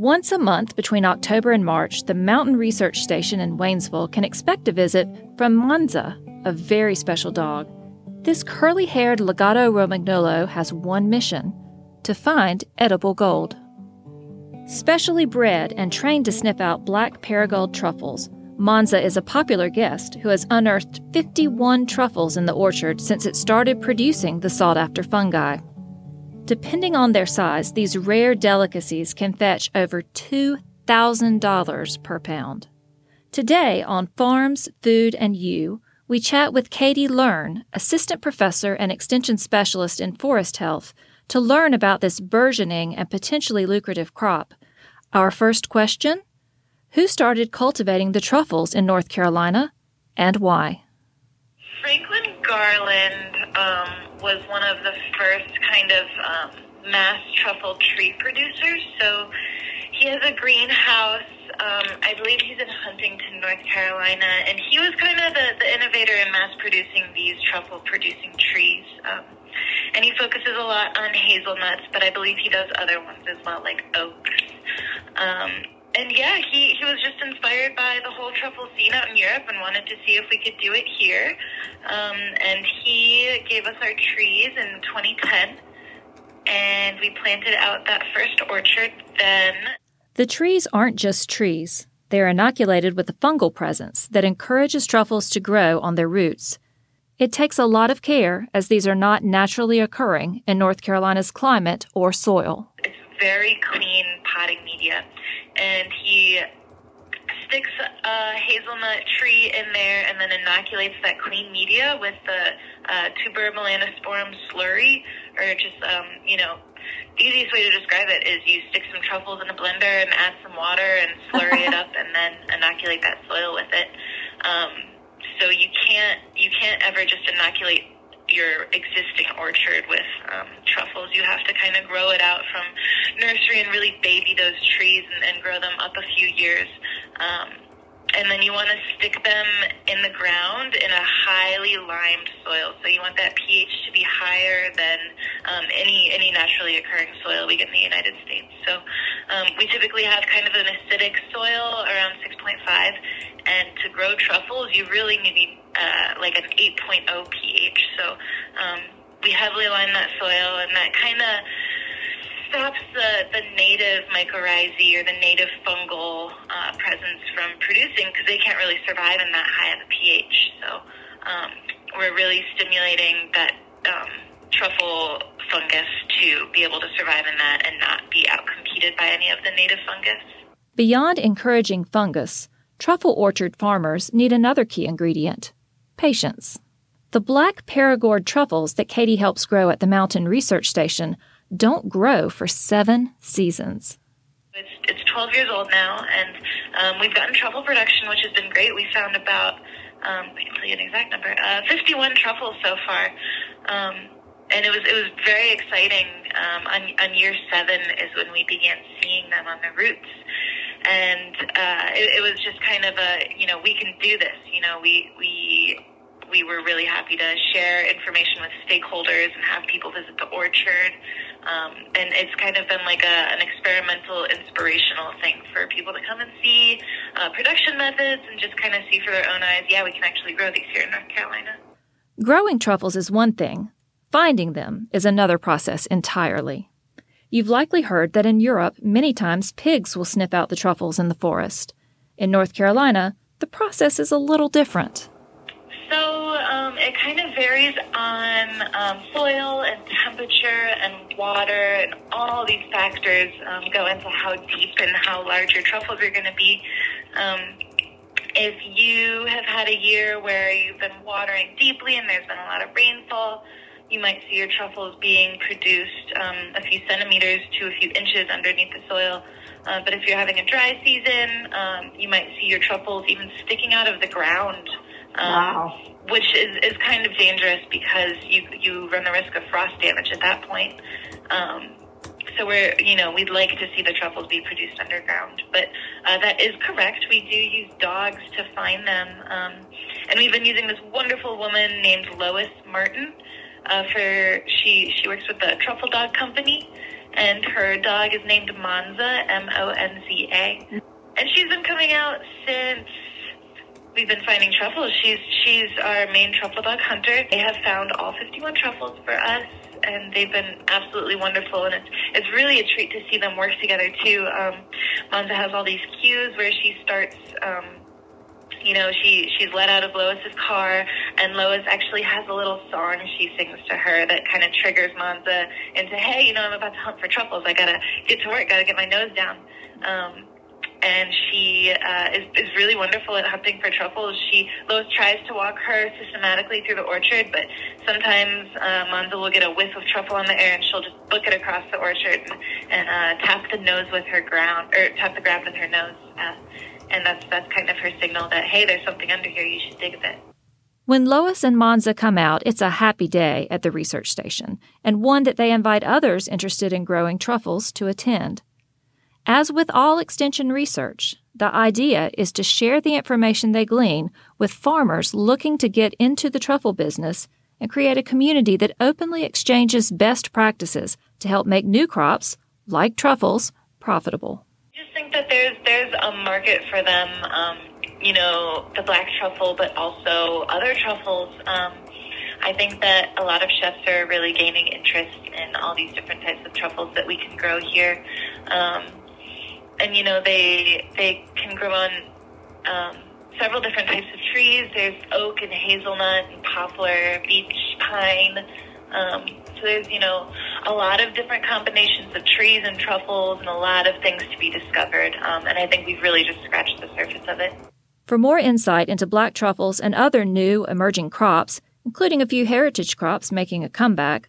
Once a month between October and March, the Mountain Research Station in Waynesville can expect a visit from Monza, a very special dog. This curly haired Lagotto Romagnolo has one mission to find edible gold. Specially bred and trained to sniff out black Perigord truffles, Monza is a popular guest who has unearthed 51 truffles in the orchard since it started producing the sought after fungi. Depending on their size, these rare delicacies can fetch over $2,000 per pound. Today on Farms, Food, and You, we chat with Katie Learn, assistant professor and extension specialist in forest health, to learn about this burgeoning and potentially lucrative crop. Our first question Who started cultivating the truffles in North Carolina and why? Franklin Garland um, was one of the first kind of um, mass truffle tree producers. So he has a greenhouse. Um, I believe he's in Huntington, North Carolina, and he was kind of the, the innovator in mass producing these truffle producing trees. Um, and he focuses a lot on hazelnuts, but I believe he does other ones as well, like oaks. Um, and yeah, he, he was just inspired by the whole truffle scene out in Europe and wanted to see if we could do it here. Um, and he gave us our trees in 2010, and we planted out that first orchard then. The trees aren't just trees. They're inoculated with a fungal presence that encourages truffles to grow on their roots. It takes a lot of care as these are not naturally occurring in North Carolina's climate or soil. Very clean potting media and he sticks a hazelnut tree in there and then inoculates that clean media with the uh, tuber melanosporum slurry, or just, um, you know, the easiest way to describe it is you stick some truffles in a blender and add some water and slurry it up and then inoculate that soil with it. Um, so you can't you can't ever just inoculate your existing orchard with um, truffles. You have to kind of grow it out from nursery and really baby those trees and, and grow them up a few years. Um, and then you want to stick them in the ground in a highly limed soil. So you want that pH to be higher than um, any any naturally occurring soil we get in the United States. So um, we typically have kind of an acidic soil around 6.5, and to grow truffles, you really need uh, like an 8.0 pH. So um, we heavily line that soil, and that kind of stops the, the native mycorrhizae or the native fungal uh, presence from producing because they can't really survive in that high of a pH. So um, we're really stimulating that um, truffle fungus to be able to survive in that and not be outcompeted by any of the native fungus. Beyond encouraging fungus, truffle orchard farmers need another key ingredient patience. The black Perigord truffles that Katie helps grow at the Mountain Research Station don't grow for seven seasons. It's, it's 12 years old now, and um, we've gotten truffle production, which has been great. We found about, um, I can tell you an exact number, uh, 51 truffles so far. Um, and it was it was very exciting. Um, on, on year seven is when we began seeing them on the roots, and uh, it, it was just kind of a you know we can do this. You know we we we were really happy to share information with stakeholders and have people visit the orchard. Um, and it's kind of been like a, an experimental, inspirational thing for people to come and see uh, production methods and just kind of see for their own eyes, yeah, we can actually grow these here in North Carolina. Growing truffles is one thing, finding them is another process entirely. You've likely heard that in Europe, many times pigs will sniff out the truffles in the forest. In North Carolina, the process is a little different. It kind of varies on um, soil and temperature and water, and all these factors um, go into how deep and how large your truffles are going to be. Um, if you have had a year where you've been watering deeply and there's been a lot of rainfall, you might see your truffles being produced um, a few centimeters to a few inches underneath the soil. Uh, but if you're having a dry season, um, you might see your truffles even sticking out of the ground um, wow. Which is, is kind of dangerous because you you run the risk of frost damage at that point. Um, so we're you know we'd like to see the truffles be produced underground, but uh, that is correct. We do use dogs to find them, um, and we've been using this wonderful woman named Lois Martin. Uh, for she she works with the Truffle Dog Company, and her dog is named Monza, M O N Z A. And she's been coming out since we've been finding truffles. She's she's our main truffle dog hunter. They have found all 51 truffles for us, and they've been absolutely wonderful. And it's it's really a treat to see them work together too. Um, Monza has all these cues where she starts. Um, you know, she she's let out of Lois's car, and Lois actually has a little song she sings to her that kind of triggers Monza into, hey, you know, I'm about to hunt for truffles. I gotta get to work. Gotta get my nose down. Um, and she uh, is, is really wonderful at hunting for truffles. She Lois tries to walk her systematically through the orchard, but sometimes uh, Monza will get a whiff of truffle on the air, and she'll just book it across the orchard and, and uh, tap the nose with her ground or tap the ground with her nose. Uh, and that's that's kind of her signal that hey, there's something under here. You should dig a bit. When Lois and Monza come out, it's a happy day at the research station, and one that they invite others interested in growing truffles to attend. As with all extension research, the idea is to share the information they glean with farmers looking to get into the truffle business and create a community that openly exchanges best practices to help make new crops, like truffles, profitable I just think that there's there's a market for them. Um, you know, the black truffle, but also other truffles. Um, I think that a lot of chefs are really gaining interest in all these different types of truffles that we can grow here. Um, and you know, they they can grow on um, several different types of trees. There's oak and hazelnut and poplar, beech pine. Um, so there's, you know, a lot of different combinations of trees and truffles and a lot of things to be discovered. Um, and I think we've really just scratched the surface of it. For more insight into black truffles and other new emerging crops, including a few heritage crops making a comeback,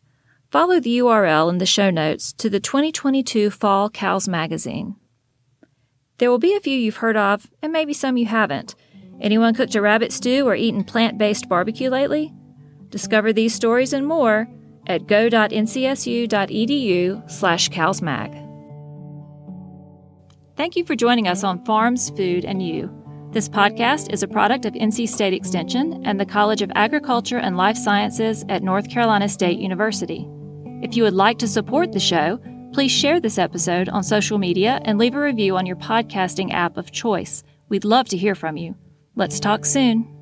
follow the URL in the show notes to the 2022 Fall CALS Magazine. There will be a few you've heard of, and maybe some you haven't. Anyone cooked a rabbit stew or eaten plant based barbecue lately? Discover these stories and more at go.ncsu.edu slash calsmag. Thank you for joining us on Farms, Food, and You. This podcast is a product of NC State Extension and the College of Agriculture and Life Sciences at North Carolina State University. If you would like to support the show, please share this episode on social media and leave a review on your podcasting app of choice. We'd love to hear from you. Let's talk soon.